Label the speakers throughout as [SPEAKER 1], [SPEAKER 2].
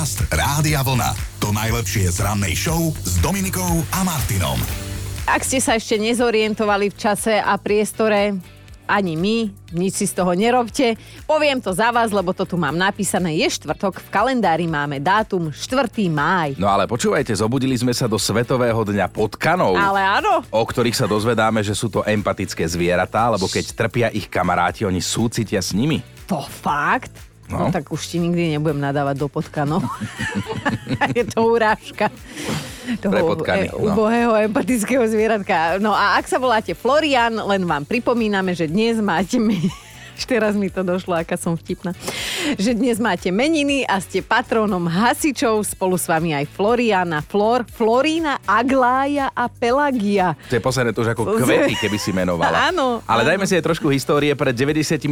[SPEAKER 1] Podcast Rádia Vlna. To najlepšie z rannej show s Dominikou a Martinom.
[SPEAKER 2] Ak ste sa ešte nezorientovali v čase a priestore, ani my, nič si z toho nerobte. Poviem to za vás, lebo to tu mám napísané. Je štvrtok, v kalendári máme dátum 4. máj.
[SPEAKER 3] No ale počúvajte, zobudili sme sa do Svetového dňa potkanov.
[SPEAKER 2] Ale áno.
[SPEAKER 3] O ktorých sa dozvedáme, že sú to empatické zvieratá, lebo keď trpia ich kamaráti, oni súcitia s nimi.
[SPEAKER 2] To fakt?
[SPEAKER 3] No.
[SPEAKER 2] No. tak už ti nikdy nebudem nadávať do potkanov. je to urážka toho e,
[SPEAKER 3] no.
[SPEAKER 2] ubohého empatického zvieratka. No a ak sa voláte Florian, len vám pripomíname, že dnes máte... Me- Ešte raz mi to došlo, aká som vtipná. Že dnes máte meniny a ste patrónom hasičov, spolu s vami aj Floriana, Flor, Florína, Aglája a Pelagia.
[SPEAKER 3] To je posledné to už ako kvety, keby si menovala.
[SPEAKER 2] Áno,
[SPEAKER 3] Ale
[SPEAKER 2] áno.
[SPEAKER 3] dajme si aj trošku histórie. Pred 99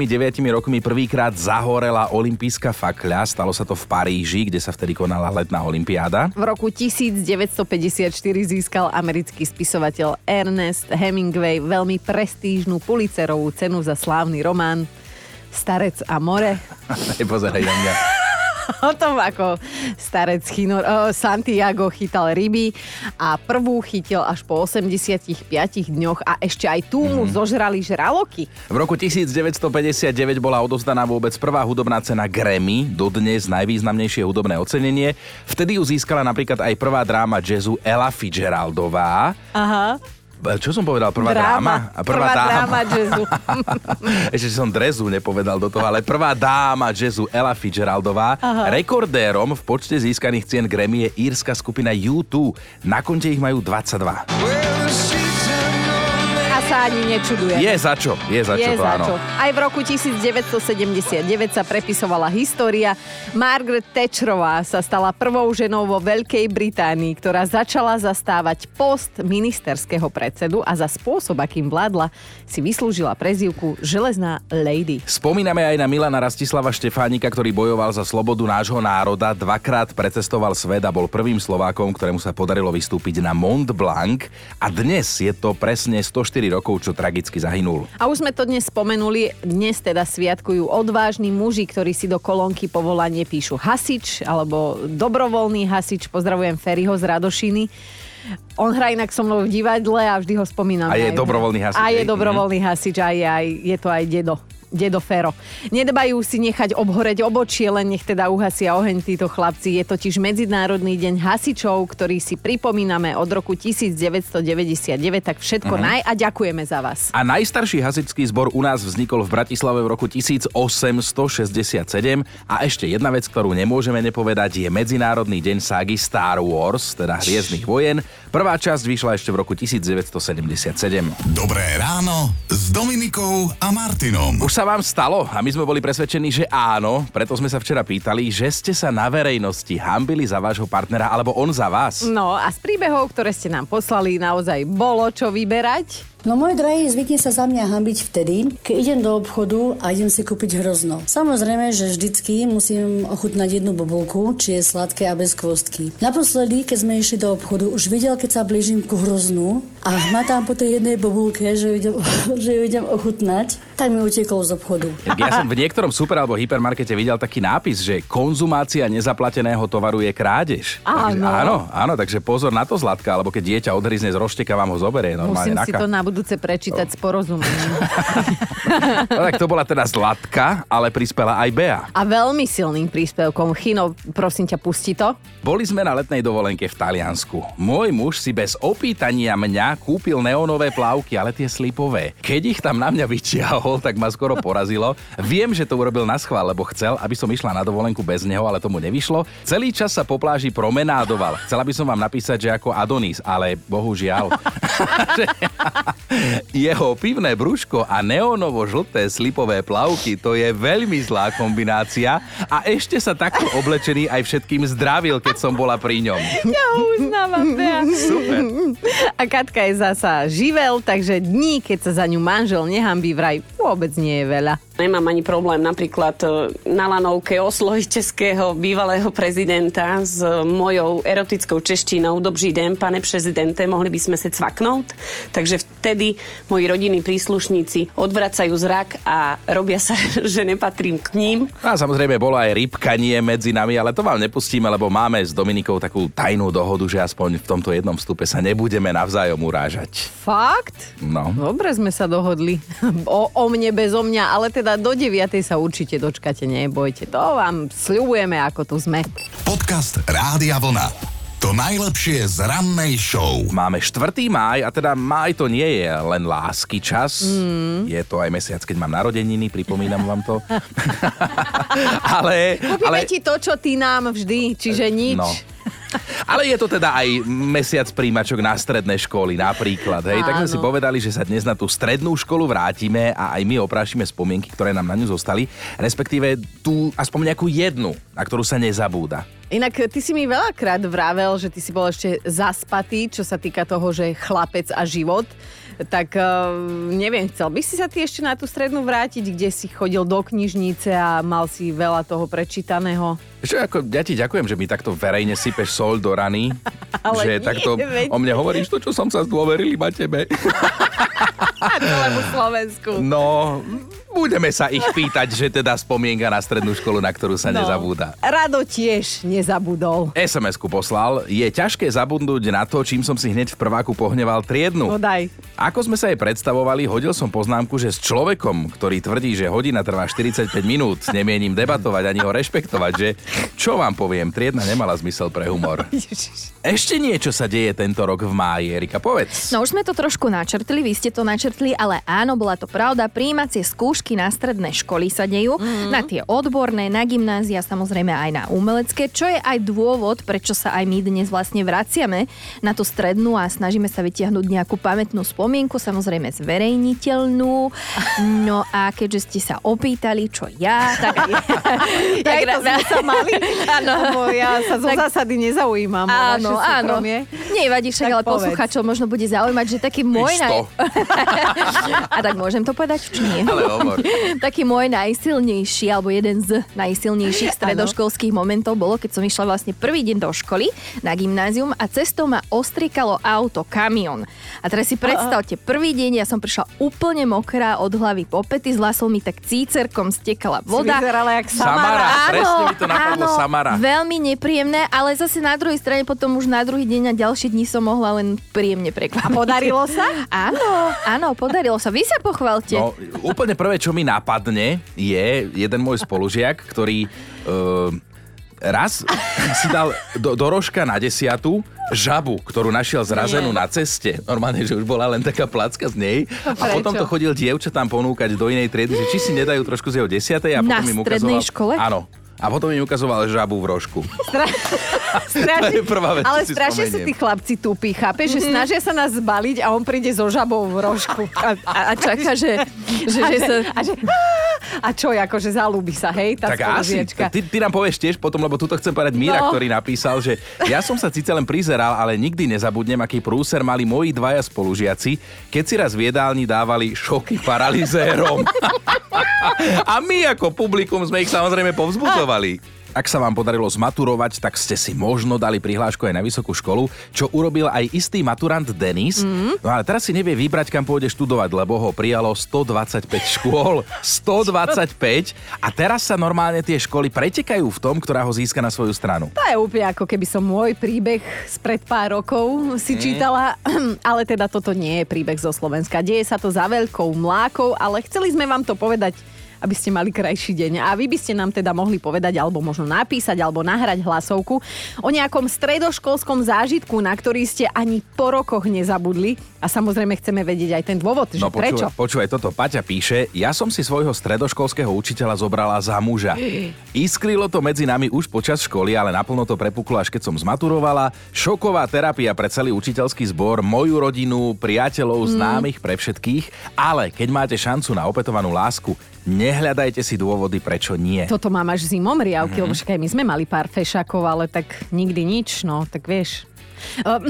[SPEAKER 3] rokmi prvýkrát zahorela olympijská fakľa. Stalo sa to v Paríži, kde sa vtedy konala letná olympiáda.
[SPEAKER 2] V roku 1954 získal americký spisovateľ Ernest Hemingway veľmi prestížnu Pulitzerovú cenu za slávny román Starec a more.
[SPEAKER 3] Nepozeraj na mňa.
[SPEAKER 2] O tom, ako starec Chino, o, Santiago chytal ryby a prvú chytil až po 85 dňoch a ešte aj tú mu zožrali žraloky.
[SPEAKER 3] V roku 1959 bola odovzdaná vôbec prvá hudobná cena Grammy, dodnes najvýznamnejšie hudobné ocenenie. Vtedy ju získala napríklad aj prvá dráma jazzu Ella Fitzgeraldová.
[SPEAKER 2] Aha.
[SPEAKER 3] Čo som povedal? Prvá dráma? A
[SPEAKER 2] Prvá, dráma jazzu.
[SPEAKER 3] Ešte som drezu nepovedal do toho, ale prvá dáma jazzu Ella Fitzgeraldová. Aha. Rekordérom v počte získaných cien Grammy je írska skupina U2. Na konte ich majú 22.
[SPEAKER 2] A sa ani nečuduje.
[SPEAKER 3] Je za čo, je za čo
[SPEAKER 2] Je
[SPEAKER 3] to
[SPEAKER 2] za
[SPEAKER 3] áno.
[SPEAKER 2] čo. Aj v roku 1979 sa prepisovala história. Margaret Thatcherová sa stala prvou ženou vo Veľkej Británii, ktorá začala zastávať post ministerského predsedu a za spôsob, akým vládla, si vyslúžila prezývku Železná lady.
[SPEAKER 3] Spomíname aj na Milana Rastislava Štefánika, ktorý bojoval za slobodu nášho národa, dvakrát precestoval svet a bol prvým Slovákom, ktorému sa podarilo vystúpiť na Mont Blanc a dnes je to presne 104 rokov, čo tragicky zahynul.
[SPEAKER 2] A už sme to dnes spomenuli, dnes teda sviatkujú odvážni muži, ktorí si do kolónky povolanie píšu hasič alebo dobrovoľný hasič. Pozdravujem Ferryho z Radošiny. On hrá inak so mnou v divadle a vždy ho spomínam.
[SPEAKER 3] A je
[SPEAKER 2] aj-
[SPEAKER 3] dobrovoľný hasič,
[SPEAKER 2] A je
[SPEAKER 3] hej? Mhm.
[SPEAKER 2] dobrovoľný hasič a je, aj, je to aj dedo. Dedo Fero. Nedbajú si nechať obhoreť obočie, len nech teda uhasia oheň títo chlapci. Je totiž Medzinárodný deň hasičov, ktorý si pripomíname od roku 1999, tak všetko
[SPEAKER 3] Mhm.
[SPEAKER 2] naj a ďakujeme za vás.
[SPEAKER 3] A najstarší hasičský zbor u nás vznikol v Bratislave v roku 1867 a ešte jedna vec, ktorú nemôžeme nepovedať, je Medzinárodný deň ságy Star Wars, teda Hviezdnych vojen. Prvá časť vyšla ešte v roku 1977.
[SPEAKER 1] Dobré ráno s Dominikou a Martinom.
[SPEAKER 3] Už sa vám stalo a my sme boli presvedčení, že áno, preto sme sa včera pýtali, že ste sa na verejnosti hambili za vášho partnera alebo on za vás.
[SPEAKER 2] No a z príbehov, ktoré ste nám poslali, naozaj bolo čo vyberať.
[SPEAKER 4] No môj drahý, zvykne sa za mňa hambiť vtedy, keď idem do obchodu a idem si kúpiť hrozno. Samozrejme, že vždycky musím ochutnať jednu bobulku, či je sladké a bez kvostky. Naposledy, keď sme išli do obchodu, už videl, keď sa blížim ku hroznu a hmatám po tej jednej bobulke, že ju idem, že ju idem ochutnať, tak mi utekol z obchodu.
[SPEAKER 3] Ja som v niektorom super alebo hypermarkete videl taký nápis, že konzumácia nezaplateného tovaru je krádež. Takže,
[SPEAKER 2] Áno.
[SPEAKER 3] áno, áno, takže pozor na to, Zlatka, alebo keď dieťa odhryzne z rošteka, vám ho zoberie normálne
[SPEAKER 2] Musím si to na budúce prečítať s porozumením.
[SPEAKER 3] No tak to bola teda Zlatka, ale prispela aj Bea.
[SPEAKER 2] A veľmi silným príspevkom. Chino, prosím ťa, pusti to.
[SPEAKER 3] Boli sme na letnej dovolenke v Taliansku. Môj muž si bez opýtania mňa kúpil neonové plávky, ale tie slipové. Keď ich tam na mňa vyčiahol, tak ma skoro porazilo. Viem, že to urobil na schvál, lebo chcel, aby som išla na dovolenku bez neho, ale tomu nevyšlo. Celý čas sa po pláži promenádoval. Chcela by som vám napísať, že ako Adonis, ale bohužiaľ. Jeho pivné brúško a neonovo-žlté slipové plavky, to je veľmi zlá kombinácia a ešte sa takto oblečený aj všetkým zdravil, keď som bola pri ňom.
[SPEAKER 2] Ja ho uznávam, Bea.
[SPEAKER 3] Super.
[SPEAKER 2] A Katka je zasa živel, takže dní, keď sa za ňu manžel nehambí, vraj vôbec nie je veľa.
[SPEAKER 5] Nemám ani problém napríklad e, na lanovke osloviť českého bývalého prezidenta s mojou erotickou češtinou. Dobrý den, pane prezidente, mohli by sme sa cvaknúť? Takže v vtedy moji rodinní príslušníci odvracajú zrak a robia sa, že nepatrím k ním.
[SPEAKER 3] A samozrejme bolo aj rybkanie medzi nami, ale to vám nepustíme, lebo máme s Dominikou takú tajnú dohodu, že aspoň v tomto jednom vstupe sa nebudeme navzájom urážať.
[SPEAKER 2] Fakt?
[SPEAKER 3] No.
[SPEAKER 2] Dobre sme sa dohodli. O, o mne bez o mňa, ale teda do 9. sa určite dočkate, nebojte. To vám sľubujeme, ako tu sme.
[SPEAKER 1] Podcast Rádia Vlna. To najlepšie z rannej show.
[SPEAKER 3] Máme 4. máj a teda máj to nie je len lásky čas. Mm. Je to aj mesiac, keď mám narodeniny, pripomínam vám to. ale,
[SPEAKER 2] Kúpime
[SPEAKER 3] ale,
[SPEAKER 2] ti to, čo ty nám vždy, čiže nič.
[SPEAKER 3] No. Ale je to teda aj mesiac príjmačok na stredné školy napríklad. Hej? Tak sme si povedali, že sa dnes na tú strednú školu vrátime a aj my oprášime spomienky, ktoré nám na ňu zostali. Respektíve tú aspoň nejakú jednu, na ktorú sa nezabúda.
[SPEAKER 2] Inak ty si mi veľakrát vravel, že ty si bol ešte zaspatý, čo sa týka toho, že chlapec a život. Tak uh, neviem, chcel by si sa ty ešte na tú strednú vrátiť, kde si chodil do knižnice a mal si veľa toho prečítaného?
[SPEAKER 3] Čo, ako, ja ti ďakujem, že mi takto verejne sypeš sol do rany.
[SPEAKER 2] Ale
[SPEAKER 3] že
[SPEAKER 2] nie,
[SPEAKER 3] takto
[SPEAKER 2] veď-
[SPEAKER 3] o mne hovoríš to, čo som sa zdôveril iba tebe.
[SPEAKER 2] Celému Slovensku.
[SPEAKER 3] No, budeme sa ich pýtať, že teda spomienka na strednú školu, na ktorú sa
[SPEAKER 2] No.
[SPEAKER 3] nezabúda.
[SPEAKER 2] Rado tiež nezabudol.
[SPEAKER 3] SMS-ku poslal. Je ťažké zabudnúť na to, čím som si hneď v prváku pohneval triednu.
[SPEAKER 2] No daj.
[SPEAKER 3] Ako sme sa jej predstavovali, hodil som poznámku, že s človekom, ktorý tvrdí, že hodina trvá 45 minút, nemienim debatovať ani ho rešpektovať, že čo vám poviem, triedna nemala zmysel pre humor. Ešte niečo sa deje tento rok v máji, Erika, povedz.
[SPEAKER 6] No už sme to trošku načrtli, vy ste to načrtli, ale áno, bola to pravda. Príjímacie skúšky na stredné školy sa dejú, mm. na tie odborné, na gymnázia, samozrejme aj na umelecké, čo je aj dôvod, prečo sa aj my dnes vlastne vraciame na tú strednú a snažíme sa vytiahnuť nejakú pamätnú spomienku, samozrejme zverejniteľnú. No a keďže ste sa opýtali, čo ja, tak...
[SPEAKER 2] Tak to sme sa mali.
[SPEAKER 6] Áno.
[SPEAKER 2] Ja sa zo
[SPEAKER 6] Tak-
[SPEAKER 2] zásady nezaujímam.
[SPEAKER 6] Áno, áno. Nevadí však, ale
[SPEAKER 2] povedz.
[SPEAKER 6] posluchačov možno bude zaujímať, že taký môj...
[SPEAKER 3] Isto.
[SPEAKER 6] A tak môžem to povedať, či nie?
[SPEAKER 3] Ale hovor.
[SPEAKER 6] Taký môj najsilnejší, alebo jeden z najsilnejších stredoškolských momentov bolo, keď som išla vlastne prvý deň do školy na gymnázium a cestou ma ostrikalo auto, kamión. A teraz si predstavte, prvý deň ja som prišla úplne mokrá od hlavy po pety, z vlasov mi tak cícerkom stekala
[SPEAKER 2] Si
[SPEAKER 6] voda.
[SPEAKER 2] vyzerala jak
[SPEAKER 3] Samara.
[SPEAKER 2] Samara.
[SPEAKER 3] presne mi to napadlo, Samara.
[SPEAKER 6] veľmi nepríjemné, ale zase na druhej strane potom už na druhý deň a ďalšie dni som mohla len príjemne prekvapiť.
[SPEAKER 2] A podarilo sa?
[SPEAKER 6] Áno, áno, podarilo sa. Vy sa pochválte.
[SPEAKER 3] No, úplne prvé, čo mi napadne, je jeden môj spolužiak, ktorý uh, raz si dal do, do rožka na desiatu žabu, ktorú našiel zrazenú na ceste. Normálne, že už bola len taká placka z nej. A
[SPEAKER 2] Prečo?
[SPEAKER 3] potom to chodil dievčatám ponúkať do inej triedy, že či si nedajú trošku z jeho desiatej a
[SPEAKER 6] Na
[SPEAKER 3] potom im
[SPEAKER 6] strednej
[SPEAKER 3] ukazoval...
[SPEAKER 6] škole?
[SPEAKER 3] Áno. A potom im ukazoval žabu v rožku.
[SPEAKER 2] Strašne,
[SPEAKER 3] To je prvá vec,
[SPEAKER 2] ale strašne sú tí chlapci tupí, chápeš? Že snažia sa nás zbaliť a on príde so žabou v rožku. A,
[SPEAKER 6] A, a čaká, že, že, že sa...
[SPEAKER 2] a, že, a čo, akože zalúbi sa, hej, tá
[SPEAKER 3] tak asi, ty, ty nám povieš tiež potom, lebo tuto chcem povedať Míra,
[SPEAKER 2] No.
[SPEAKER 3] ktorý napísal, že ja som sa síce len prizeral, ale nikdy nezabudnem, aký prúser mali moji dvaja spolužiaci, keď si raz v jedálni dávali šoky paralizérom. A my ako publikum sme ich samozrejme povzbudzovali. Ak sa vám podarilo zmaturovať, tak ste si možno dali prihlášku aj na vysokú školu, čo urobil aj istý maturant Denis. Mm. No ale teraz si nevie vybrať, kam pôjde študovať, lebo ho prijalo 125 škôl. 125! A teraz sa normálne tie školy pretekajú v tom, ktorá ho získa na svoju stranu.
[SPEAKER 2] To je úplne ako keby som môj príbeh spred pár rokov si čítala, ale teda toto nie je príbeh zo Slovenska. Deje sa to za veľkou mlákou, ale chceli sme vám to povedať aby ste mali krajší deň. A vy by ste nám teda mohli povedať, alebo možno napísať, alebo nahrať hlasovku o nejakom stredoškolskom zážitku, na ktorý ste ani po rokoch nezabudli. A samozrejme chceme vedieť aj ten dôvod, že
[SPEAKER 3] No
[SPEAKER 2] prečo.
[SPEAKER 3] počúvaj, toto, Paťa píše, ja som si svojho stredoškolského učiteľa zobrala za muža. Iskrilo to medzi nami už počas školy, ale naplno to prepuklo až keď som zmaturovala. Šoková terapia pre celý učiteľský zbor, moju rodinu, priateľov,
[SPEAKER 2] Mm.
[SPEAKER 3] známych pre všetkých. Ale keď máte šancu na opätovanú lásku, nehľadajte si dôvody, prečo nie.
[SPEAKER 2] Toto mám až zimom riavky,
[SPEAKER 3] Mhm.
[SPEAKER 2] lebo však aj my sme mali pár fešakov, ale tak nikdy nič, no, tak vieš.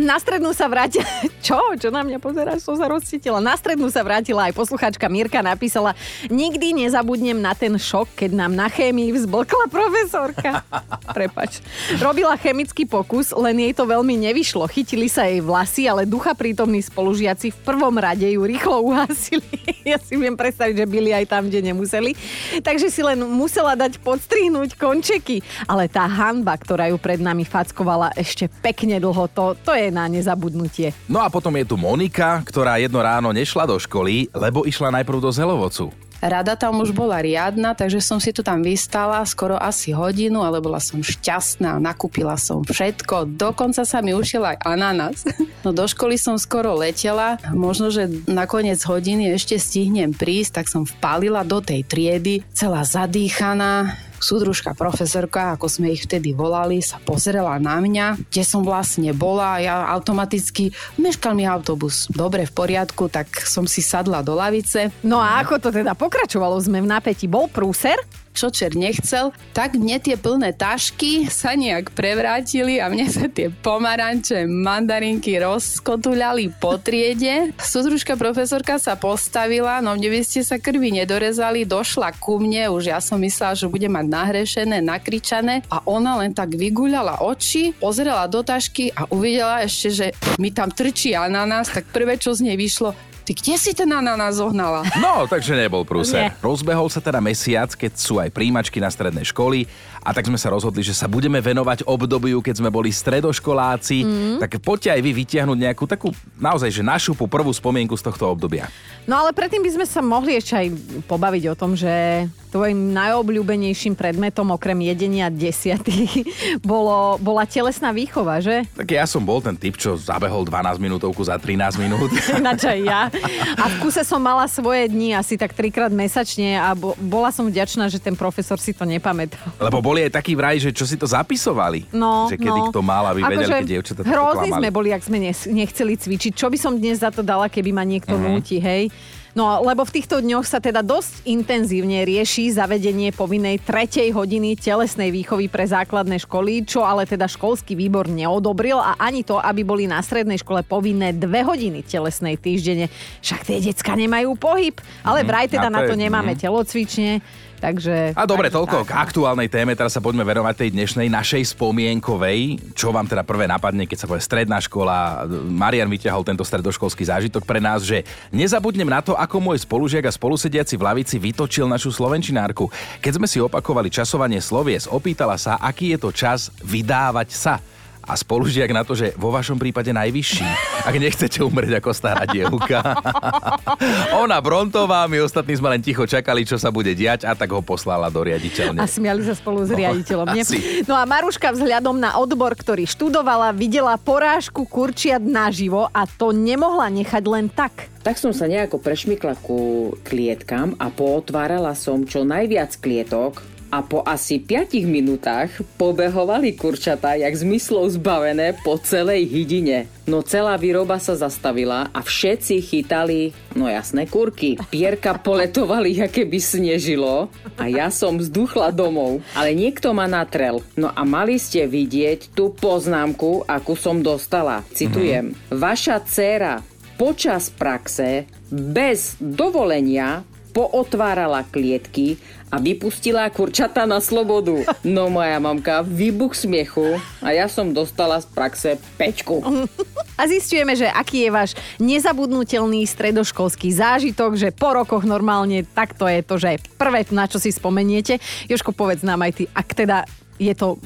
[SPEAKER 2] Na strednú sa vrátila... Čo? Čo na mňa pozeráš? Som sa rozcítila. Na strednú sa vrátila aj posluchačka Mirka napísala Nikdy nezabudnem na ten šok, keď nám na chémii vzblkla profesorka. Prepač. Robila chemický pokus, len jej to veľmi nevyšlo. Chytili sa jej vlasy, ale ducha prítomní spolužiaci v prvom rade ju rýchlo uhasili. ja si viem predstaviť, že byli aj tam, kde nemuseli. Takže si len musela dať podstrihnúť končeky. Ale tá hanba, ktorá ju pred nami fackovala ešte pekne dlho, to, to je na nezabudnutie.
[SPEAKER 3] No a potom je tu Monika, ktorá jedno ráno nešla do školy, lebo išla najprv do Zelovocu.
[SPEAKER 7] Rada tam už bola riadna, takže som si tu tam vystala skoro asi hodinu, ale bola som šťastná, nakúpila som všetko, dokonca sa mi ušiel aj ananás. No do školy som skoro letela, možno, že na koniec hodiny ešte stihnem prísť, tak som vpálila do tej triedy, celá zadýchaná, súdružka profesorka, ako sme ich vtedy volali, sa pozrela na mňa, kde som vlastne bola. Ja automaticky, meškal mi autobus. Dobre, v poriadku, tak som si sadla do lavice.
[SPEAKER 2] No a ako to teda pokračovalo? Sme v napätí. Bol prúser?
[SPEAKER 7] Čo čer nechcel, tak mne tie plné tašky sa nejak prevrátili a mne sa tie pomaranče, mandarinky rozkotuľali po triede. Súdružka profesorka sa postavila, no mne by ste sa krvi nedorezali, došla ku mne, už ja som myslela, že bude mať nahrešené, nakričané a ona len tak vyguľala oči, pozrela do tašky a uvidela ešte, že mi tam trčí ananás, tak prvé, čo z nej vyšlo, ty kde si ten ananás zohnala?
[SPEAKER 3] No, takže nebol prúser. Rozbehol sa teda mesiac, keď sú aj príjimačky na stredné školy a tak sme sa rozhodli, že sa budeme venovať obdobiu, keď sme boli stredoškoláci. Mm. Tak poďte aj vy vytiahnuť nejakú takú naozaj, že našu prvú spomienku z tohto obdobia.
[SPEAKER 2] No ale predtým by sme sa mohli ešte aj pobaviť o tom, že tvojim najobľúbenejším predmetom okrem jedenia desiatých bolo, bola telesná výchova, že?
[SPEAKER 3] Tak ja som bol ten typ, čo zabehol 12 minútovku za 13 minút.
[SPEAKER 2] Ináč aj ja. A v kuse som mala svoje dni asi tak trikrát mesačne a bo, bola som vďačná, že ten profesor si to nepamätal.
[SPEAKER 3] Lebo boli aj takí vraj, že čo si to zapisovali.
[SPEAKER 2] No,
[SPEAKER 3] že kedy
[SPEAKER 2] no.
[SPEAKER 3] kto mal, aby vedeli,
[SPEAKER 2] akože
[SPEAKER 3] keď dievčatá
[SPEAKER 2] Hrozný sme boli, ak sme nechceli cvičiť. Čo by som dnes za to dala, keby ma niekto
[SPEAKER 3] Mhm.
[SPEAKER 2] uh-huh. núti, hej? No, lebo v týchto dňoch sa teda dosť intenzívne rieši zavedenie povinnej tretej hodiny telesnej výchovy pre základné školy, čo ale teda školský výbor neodobril a ani to, aby boli na strednej škole povinné dve hodiny telesnej týždenne. Však tie decka nemajú pohyb, ale vraj teda na to nemáme
[SPEAKER 3] mhm.
[SPEAKER 2] telocvične. Takže...
[SPEAKER 3] A dobre,
[SPEAKER 2] takže
[SPEAKER 3] toľko
[SPEAKER 2] tak,
[SPEAKER 3] k
[SPEAKER 2] no.
[SPEAKER 3] aktuálnej téme, teraz sa poďme venovať tej dnešnej našej spomienkovej. Čo vám teda prvé napadne, keď sa povie stredná škola? Marian vyťahol tento stredoškolský zážitok pre nás, že nezabudnem na to, ako môj spolužiak a spolusediaci v lavici vytočil našu slovenčinárku. Keď sme si opakovali časovanie slovies, opýtala sa, aký je to čas vydávať sa. A spolužiak na to, že vo vašom prípade najvyšší, ak nechcete umrieť ako stará dievka. Ona Brontová, my ostatní sme len ticho čakali, čo sa bude diať a tak ho poslala do riaditeľne.
[SPEAKER 2] A smiali sa spolu s riaditeľom. nie?
[SPEAKER 3] asi.
[SPEAKER 2] No a Maruška vzhľadom na odbor, ktorý študovala, videla porážku kurčiat naživo a to nemohla nechať len tak.
[SPEAKER 8] Tak som sa nejako prešmykla ku klietkám a pootvárala som čo najviac klietok a po asi 5 minútach pobehovali kurčatá jak zmyslov zbavené po celej hydine. No celá výroba sa zastavila a všetci chytali, no jasné, kurky. Pierka poletovali, aké by snežilo a ja som vzduchla domov. Ale niekto ma natrel. No a mali ste vidieť tú poznámku, akú som dostala. Citujem. Vaša dcéra počas praxe bez dovolenia pootvárala klietky a vypustila kurčata na slobodu. No moja mamka, výbuch smiechu a ja som dostala z praxe pečku.
[SPEAKER 2] A zistujeme, že aký je váš nezabudnutelný stredoškolský zážitok, že po rokoch normálne takto je to, že prvé, na čo si spomeniete. Joško, povedz nám aj ty, ak teda je to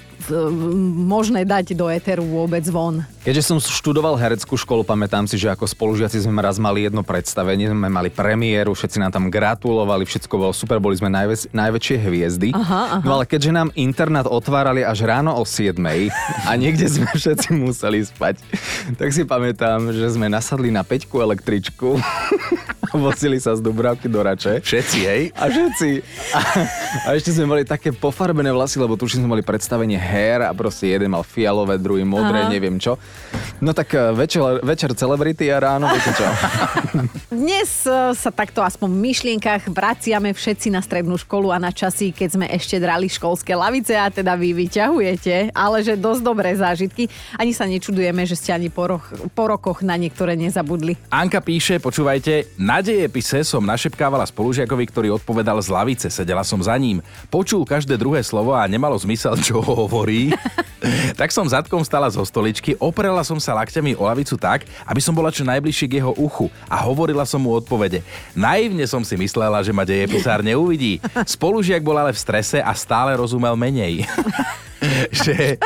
[SPEAKER 2] možné dať do éteru vôbec von.
[SPEAKER 9] Keďže som študoval hereckú školu, pamätám si, že ako spolužiaci sme raz mali jedno predstavenie, sme mali premiéru, všetci nám tam gratulovali, všetko bolo super, boli sme najväč- najväčšie hviezdy.
[SPEAKER 2] Aha, aha.
[SPEAKER 9] No ale keďže nám internát otvárali až ráno o 7 a niekde sme všetci museli spať, tak si pamätám, že sme nasadli na peťku električku vozili sa z Dubravky do Rače.
[SPEAKER 3] Všetci, hej?
[SPEAKER 9] A všetci. A, a ešte sme mali také pofarbené vlasy, lebo tuším sme mali predstavenie her a proste jeden mal fialové, druhý modré,
[SPEAKER 2] Aha.
[SPEAKER 9] neviem čo. No tak eh, večer, večer celebrity a ráno čo.
[SPEAKER 2] Dnes e, sa takto aspoň v myšlienkach vraciame všetci na strednú školu a na časy, keď sme ešte drali školské lavice a teda vy vyťahujete, ale že dosť dobré zážitky. Ani sa nečudujeme, že ste ani po, roch, po rokoch na niektoré nezabudli.
[SPEAKER 3] Anka píše, počúvajte, na dejepise som našepkávala spolužiakovi, ktorý odpovedal z lavice, sedela som za ním. Počul každé druhé slovo a nemalo zmysel, čo hovorí. tak som zadkom stala zo stoličky, oprela som sa lakťami o lavicu tak, aby som bola čo najbližšie k jeho uchu a hovorila som mu odpovede. Naivne som si myslela, že ma dejepisár neuvidí. Spolužiak bol ale v strese a stále rozumel menej. že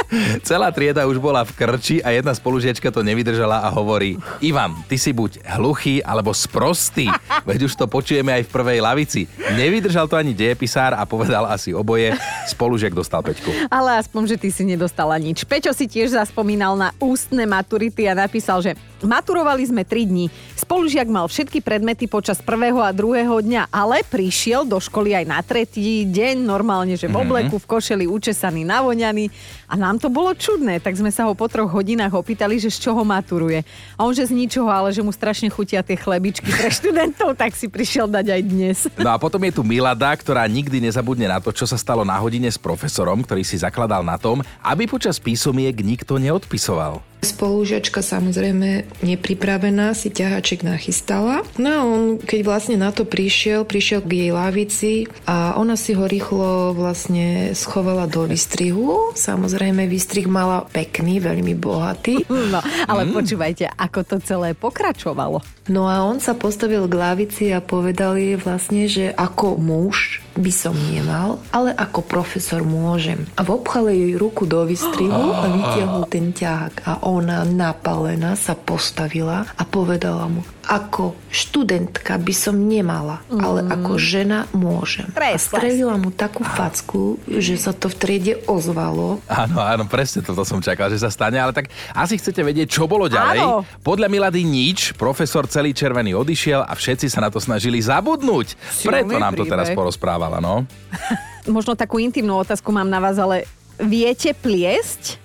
[SPEAKER 3] celá trieda už bola v krči a jedna spolužiačka to nevydržala a hovorí Ivan, ty si buď hluchý alebo sprostý, veď už to počujeme aj v prvej lavici. Nevydržal to ani dejepisár a povedal asi oboje, spolužiak dostal peťku.
[SPEAKER 2] Ale aspoň, že ty si nedostala nič. Peťo si tiež zaspomínal na ústne maturity a napísal, že maturovali sme 3 dní. Spolužiak mal všetky predmety počas prvého a druhého dňa, ale prišiel do školy aj na tretí deň, normálne, že v obleku, v košeli, učesaný, navoňaný. A nám to bolo čudné, tak sme sa ho po troch hodinách opýtali, že z čoho maturuje. A on, že z ničoho, ale že mu strašne chutia tie chlebičky pre študentov, tak si prišiel dať aj dnes.
[SPEAKER 3] No a potom je tu Milada, ktorá nikdy nezabudne na to, čo sa stalo na hodine s profesorom, ktorý si zakladal na tom, aby počas písomiek nikto neodpisoval.
[SPEAKER 10] Spolužiačka samozrejme nepripravená si ťahaček nachystala. No a on, keď vlastne na to prišiel, prišiel k jej lavici a ona si ho rýchlo vlastne schovala do výstrihu. Samozrejme, výstrih mala pekný, veľmi bohatý.
[SPEAKER 2] No, ale mm. počúvajte, ako to celé pokračovalo.
[SPEAKER 10] No a on sa postavil k lavici a povedal jej vlastne, že ako muž by som nemal, ale ako profesor môžem. A obchal jej ruku do výstrihu a vytiahol ten ťahák. A ona napalená sa postavila a povedala mu, ako študentka by som nemala, mm. ale ako žena môžem. A strelila mu takú facku, že sa to v triede ozvalo.
[SPEAKER 3] Áno, áno, presne toto som čakal, že sa stane, ale tak asi chcete vedieť, čo bolo ďalej. Áno. Podľa Milady nič, profesor celý červený odišiel a všetci sa na to snažili zabudnúť. Silný Preto nám to teraz porozprávala, no.
[SPEAKER 2] Možno takú intimnú otázku mám na vás, ale viete pliesť?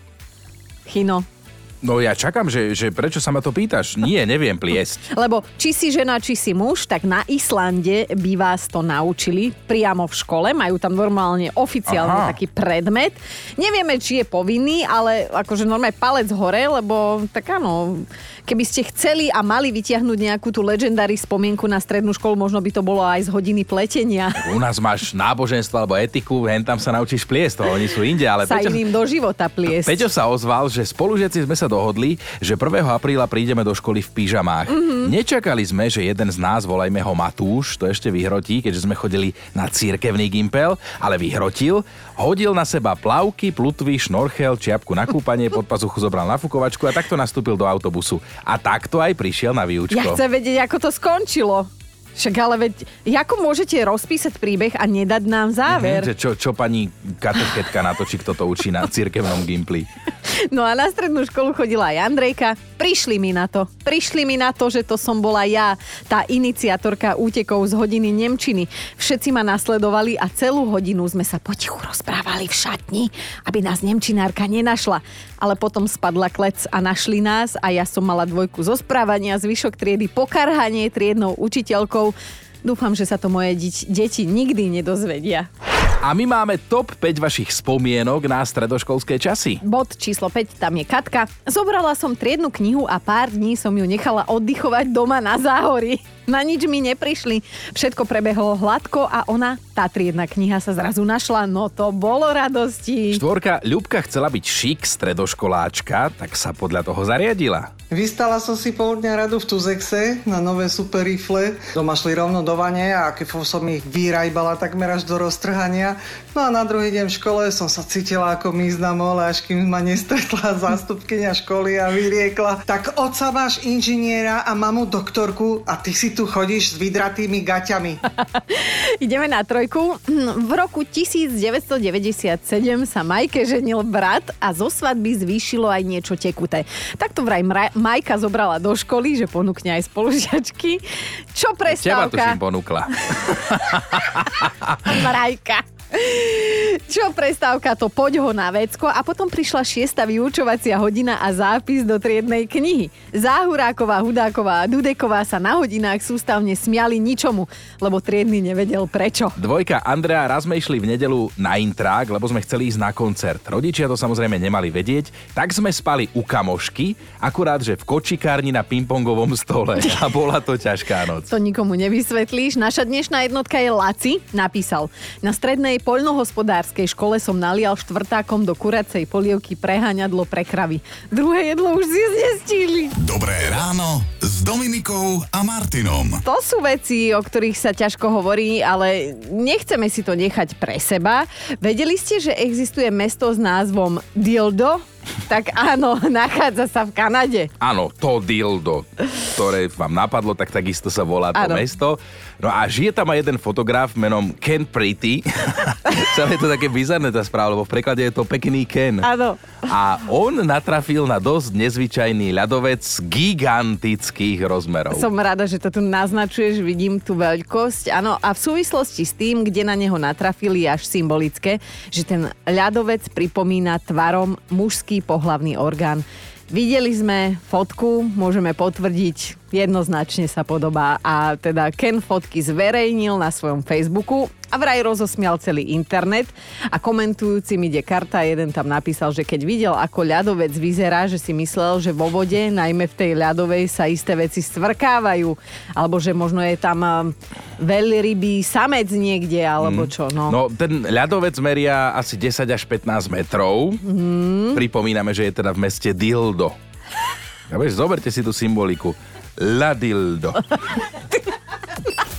[SPEAKER 2] Chino,
[SPEAKER 3] No ja čakám, že, že prečo sa ma to pýtaš? Nie, neviem pliesť.
[SPEAKER 2] Lebo či si žena, či si muž, tak na Islande by vás to naučili priamo v škole. Majú tam normálne oficiálne Aha. taký predmet. Nevieme, či je povinný, ale akože normálne palec hore, lebo tak áno, keby ste chceli a mali vytiahnuť nejakú tú legendári spomienku na strednú školu, možno by to bolo aj z hodiny pletenia.
[SPEAKER 3] U nás máš náboženstvo alebo etiku, hen tam sa naučíš pliesť, to oni sú inde, ale...
[SPEAKER 2] Sa Peťo, iným do života pliesť.
[SPEAKER 3] Peťo sa ozval, že spolužiaci sme sa dohodli, že 1. apríla prídeme do školy v pyžamách. Mm-hmm. Nečakali sme, že jeden z nás, volajme ho Matúš, to ešte vyhrotí, keďže sme chodili na církevný gimpel, ale vyhrotil, hodil na seba plavky, plutvy, šnorchel, čiapku na kúpanie, pod pazuchu zobral na fukovačku a takto nastúpil do autobusu. A takto aj prišiel na výučko.
[SPEAKER 2] Ja chcem vedieť, ako to skončilo. Však ale veď, ako môžete rozpísať príbeh a nedať nám záver?
[SPEAKER 3] Že čo, čo pani katechetka natočí, kto to učí na cirkevnom gimpli.
[SPEAKER 2] No a na strednú školu chodila aj Andrejka. Prišli mi na to. Prišli mi na to, že to som bola ja, tá iniciatorka útekov z hodiny Nemčiny. Všetci ma nasledovali a celú hodinu sme sa potichu rozprávali v šatni, aby nás Nemčinárka nenašla. Ale potom spadla klec a našli nás a ja som mala dvojku zo správania, zvyšok triedy pokarhanie triednou učiteľkou. Dúfam, že sa to moje deti nikdy nedozvedia.
[SPEAKER 3] A my máme top 5 vašich spomienok na stredoškolské časy.
[SPEAKER 2] Bod číslo 5, tam je Katka. Zobrala som triednu knihu a pár dní som ju nechala oddychovať doma na záhori. Na nič mi neprišli. Všetko prebehlo hladko a ona, tá triedna kniha sa zrazu našla. No to bolo radosti.
[SPEAKER 3] Štvorka, Ľubka chcela byť šik stredoškoláčka, tak sa podľa toho zariadila.
[SPEAKER 11] Vystala som si pol dňa radu v Tuzexe na nové super rifle. Doma šli rovno do vane a keď som ich vyrajbala takmer až do roztrhania. No a na druhý deň v škole som sa cítila ako mízna mole, až kým ma nestretla zástupkynia školy a vyriekla tak oca máš inžiniera a mamu doktorku a ty si tu chodíš s vydratými gaťami.
[SPEAKER 2] Ideme na trojku. V roku 1997 sa Majke ženil brat a zo svadby zvýšilo aj niečo tekuté. Takto vraj Majka zobrala do školy, že ponúkne aj spolužiačky. Čo prestávka?
[SPEAKER 3] Teba tuším ponúkla.
[SPEAKER 2] Mrajka. Čo prestávka, to poď ho na vecko a potom prišla šiesta vyučovacia hodina a zápis do triednej knihy. Záhuráková, Hudáková a Dudeková sa na hodinách sústavne smiali ničomu, lebo triedny nevedel prečo.
[SPEAKER 3] Dvojka Andrea raz sme išli v nedelu na intrák, lebo sme chceli ísť na koncert. Rodičia to samozrejme nemali vedieť, tak sme spali u kamošky, akurát, že v kočikárni na pingpongovom stole a bola to ťažká noc.
[SPEAKER 2] To nikomu nevysvetlíš. Naša dnešná jednotka je Laci. Napísal. Na strednej poľnohospodárskej škole som nalial štvrtákom do kuracej polievky preháňadlo pre kravy. Druhé jedlo už si znestihli.
[SPEAKER 1] Dobré ráno s Dominikou a Martinom.
[SPEAKER 2] To sú veci, o ktorých sa ťažko hovorí, ale nechceme si to nechať pre seba. Vedeli ste, že existuje mesto s názvom Dildo? Tak áno, nachádza sa v Kanade.
[SPEAKER 3] Áno, to dildo, ktoré vám napadlo, tak takisto sa volá to
[SPEAKER 2] Áno.
[SPEAKER 3] mesto. No a žije tam aj jeden fotograf menom Ken Pretty. Celé je to také bizarné tá správa, lebo v preklade je to pekný Ken.
[SPEAKER 2] Áno.
[SPEAKER 3] A on natrafil na dosť nezvyčajný ľadovec gigantických rozmerov.
[SPEAKER 2] Som rada, že to tu naznačuješ, vidím tú veľkosť. Áno, a v súvislosti s tým, kde na neho natrafili, až symbolické, že ten ľadovec pripomína tvarom mužský pohlavný orgán. Videli sme fotku, môžeme potvrdiť, jednoznačne sa podobá. A teda Ken fotky zverejnil na svojom Facebooku a vraj rozosmial celý internet a komentujúci mi ide karta, jeden tam napísal, že keď videl, ako ľadovec vyzerá, že si myslel, že vo vode, najmä v tej ľadovej, sa isté veci stvrkávajú, alebo že možno je tam um, veľrybý samec niekde, alebo čo. No.
[SPEAKER 3] No, ten ľadovec meria asi 10 až 15 metrov.
[SPEAKER 2] Mhm.
[SPEAKER 3] Pripomíname, že je teda v meste Dildo. Ja vieš, zoberte si tú symboliku. La Dildo.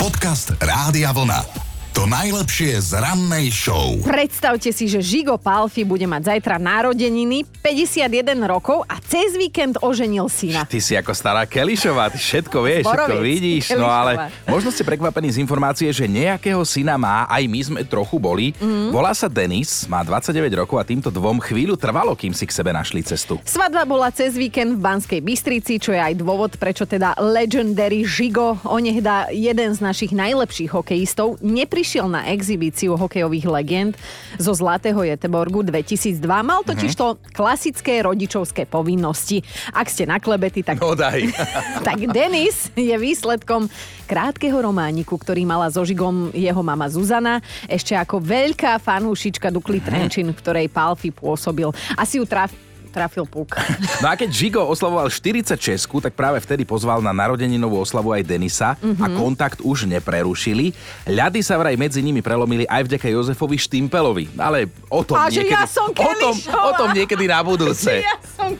[SPEAKER 1] Podcast Rádia Vlna. To najlepšie z rannej show.
[SPEAKER 2] Predstavte si, že Žigo Palfi bude mať zajtra narodeniny, 51 rokov a cez víkend oženil syna.
[SPEAKER 3] Ty si ako stará Kelišová, ty všetko vieš, všetko
[SPEAKER 2] Zboroviec,
[SPEAKER 3] vidíš. No
[SPEAKER 2] Kelišová.
[SPEAKER 3] ale možno ste prekvapení z informácie, že nejakého syna má, aj my sme trochu boli.
[SPEAKER 2] Mhm.
[SPEAKER 3] Volá sa Denis, má 29 rokov a týmto dvom chvíľu trvalo, kým si k sebe našli cestu.
[SPEAKER 2] Svadba bola cez víkend v Banskej Bystrici, čo je aj dôvod, prečo teda legendary Žigo, onehdá jeden z našich najlepších hokejistov, neprišiel na exibíciu hokejových legend zo Zlatého Jeteborgu 2002. Mal totiž to klasické rodičovské povinnosti. Ak ste na klebety, tak
[SPEAKER 3] No daj.
[SPEAKER 2] tak Denis je výsledkom krátkeho romániku, ktorý mala so Žigom jeho mama Zuzana, ešte ako veľká fanúšička Dukly Trenčín, v ktorej Palfi pôsobil. Asi ju traf, trafil puk.
[SPEAKER 3] No a keď Žigo oslavoval 46, tak práve vtedy pozval na narodeninovú oslavu aj Denisa a
[SPEAKER 2] Mhm.
[SPEAKER 3] kontakt už neprerušili. Ľady sa vraj medzi nimi prelomili aj vďaka Jozefovi Štimpelovi. Ale o tom
[SPEAKER 2] A že
[SPEAKER 3] niekedy...
[SPEAKER 2] ja som
[SPEAKER 3] o tom, o tom niekedy na budúce.
[SPEAKER 2] Ja som...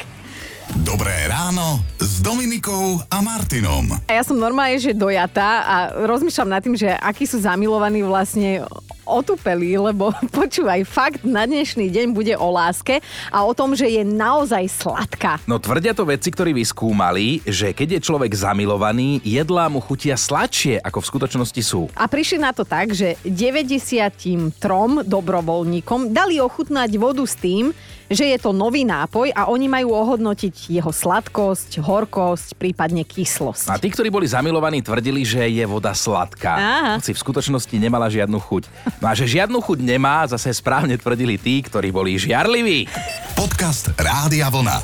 [SPEAKER 1] Dobré ráno s Dominikou a Martinom.
[SPEAKER 2] A ja som normálne, že dojatá a rozmýšľam nad tým, že akí sú zamilovaní vlastne otupeli, lebo počúvaj, fakt na dnešný deň bude o láske a o tom, že je naozaj sladká.
[SPEAKER 3] No tvrdia to vedci, ktorí vyskúmali, že keď je človek zamilovaný, jedlá mu chutia sladšie, ako v skutočnosti sú.
[SPEAKER 2] A prišli na to tak, že 93 dobrovoľníkom dali ochutnať vodu s tým, že je to nový nápoj a oni majú ohodnotiť jeho sladkosť, horkosť, prípadne kyslosť.
[SPEAKER 3] A tí, ktorí boli zamilovaní, tvrdili, že je voda sladká.
[SPEAKER 2] Aha.
[SPEAKER 3] Hoci v skutočnosti nemala žiadnu chuť. No a že žiadnu chuť nemá, zase správne tvrdili tí, ktorí boli žiarliví.
[SPEAKER 1] Podcast Rádia Vlna.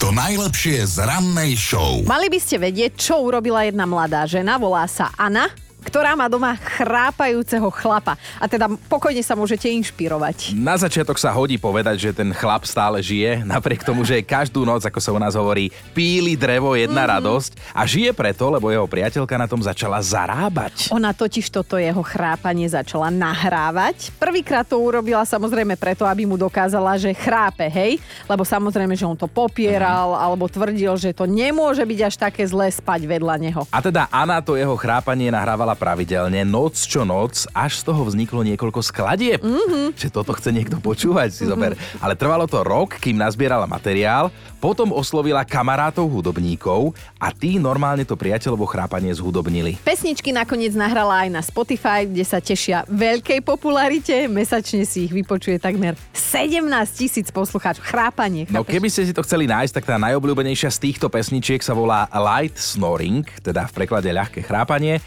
[SPEAKER 1] To najlepšie z rannej show.
[SPEAKER 2] Mali by ste vedieť, čo urobila jedna mladá žena, volá sa Anna, ktorá má doma chrápajúceho chlapa. A teda pokojne sa môžete inšpirovať.
[SPEAKER 3] Na začiatok sa hodí povedať, že ten chlap stále žije, napriek tomu, že každú noc, ako sa u nás hovorí, píli drevo jedna
[SPEAKER 2] Mhm.
[SPEAKER 3] radosť a žije preto, lebo jeho priateľka na tom začala zarábať.
[SPEAKER 2] Ona totiž toto jeho chrápanie začala nahrávať. Prvýkrát to urobila samozrejme preto, aby mu dokázala, že chrápe, hej? Lebo samozrejme, že on to popieral alebo tvrdil, že to nemôže byť až také zlé spať vedľa neho.
[SPEAKER 3] A teda Anna to jeho chrápanie nahrávala pravidelne, noc čo noc, až z toho vzniklo niekoľko skladieb. Mm-hmm. Že toto chce niekto počúvať, si zober. Ale trvalo to rok, kým nazbierala materiál, potom oslovila kamarátov hudobníkov a tí normálne to priateľovo chrápanie zhudobnili.
[SPEAKER 2] Pesničky nakoniec nahrala aj na Spotify, kde sa tešia veľkej popularite. Mesačne si ich vypočuje takmer 17 tisíc poslucháčov. Chrápanie,
[SPEAKER 3] No
[SPEAKER 2] chápeš?
[SPEAKER 3] keby ste si to chceli nájsť, tak tá najobľúbenejšia z týchto pesničiek sa volá Light Snoring, teda v preklade ľahké chrápanie.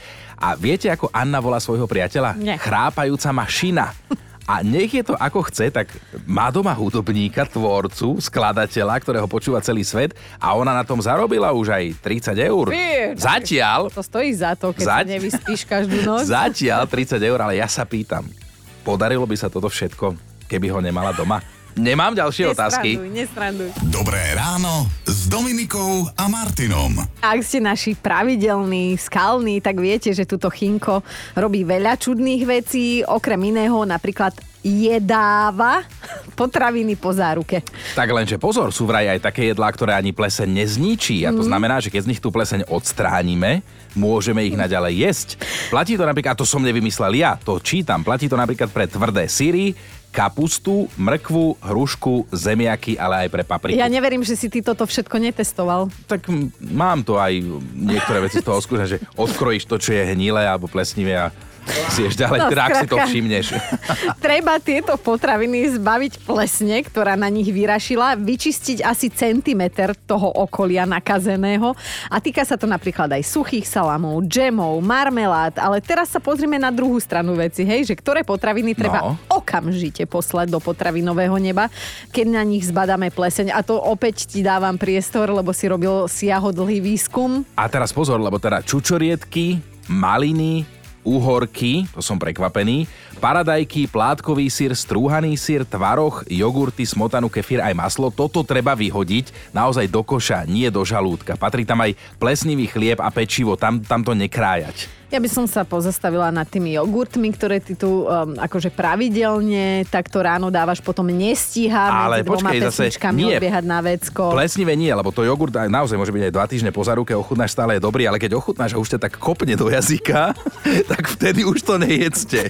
[SPEAKER 3] A viete, ako Anna volá svojho priateľa?
[SPEAKER 2] Nie.
[SPEAKER 3] Chrápajúca mašina. A nech je to ako chce, tak má doma hudobníka, tvorcu, skladateľa, ktorého počúva celý svet a ona na tom zarobila už aj 30 eur.
[SPEAKER 2] Fí,
[SPEAKER 3] Zatiaľ,
[SPEAKER 2] To stojí za to, keď sa
[SPEAKER 3] Zať-
[SPEAKER 2] nevyspíš každú noc.
[SPEAKER 3] zatiaľ 30 eur, ale ja sa pýtam, podarilo by sa toto všetko, keby ho nemala doma? Nemám ďalšie otázky.
[SPEAKER 2] Nestranduj, nestranduj.
[SPEAKER 1] Dobré ráno s Dominikou a Martinom.
[SPEAKER 2] Ak ste naši pravidelní, skalní, tak viete, že túto Chinko robí veľa čudných vecí, okrem iného napríklad jedáva potraviny po záruke.
[SPEAKER 3] Tak lenže pozor, sú vraj aj také jedlá, ktoré ani pleseň nezničí. A to znamená, že keď z nich tú pleseň odstránime, môžeme ich naďalej jesť. Platí to napríklad, a to som nevymyslel ja, to čítam, platí to napríklad pre tvrdé syry, kapustu, mrkvu, hrušku, zemiaky, ale aj pre papriku.
[SPEAKER 2] Ja neverím, že si ty toto všetko netestoval.
[SPEAKER 3] Tak mám to aj niektoré veci z toho skúšať, že odkrojíš to, čo je hnilé alebo plesnivé a si ešte ďalej,
[SPEAKER 2] No,
[SPEAKER 3] teda ak si to všimneš.
[SPEAKER 2] Treba tieto potraviny zbaviť plesne, ktorá na nich vyrašila, vyčistiť asi centimeter toho okolia nakazeného. A týka sa to napríklad aj suchých salamov, džemov, marmelád, ale teraz sa pozrime na druhú stranu veci, hej, že ktoré potraviny treba
[SPEAKER 3] No.
[SPEAKER 2] okamžite poslať do potravinového neba, keď na nich zbadáme pleseň. A to opäť ti dávam priestor, lebo si robil siahodlhý výskum.
[SPEAKER 3] A teraz pozor, lebo teda čučoriedky, maliny, uhorky, to som prekvapený, paradajky, plátkový sír, strúhaný sír, tvaroch, jogurty, smotanu, kefír aj maslo, toto treba vyhodiť naozaj do koša, nie do žalúdka. Patrí tam aj plesnivý chlieb a pečivo, tam, tam to nekrájať.
[SPEAKER 2] Ja by som sa pozastavila nad tými jogurtmi, ktoré ty tu um, akože pravidelne takto ráno dávaš, potom nestíha
[SPEAKER 3] Ale
[SPEAKER 2] medzi dvoma
[SPEAKER 3] počkej, zase nie.
[SPEAKER 2] odbiehať na vecko.
[SPEAKER 3] Plesnivé nie, lebo to jogurt aj naozaj môže byť aj dva týždne po záruke, ochutnáš stále je dobrý, ale keď ochutnáš a už ťa tak kopne do jazyka, tak vtedy už to nejedzte.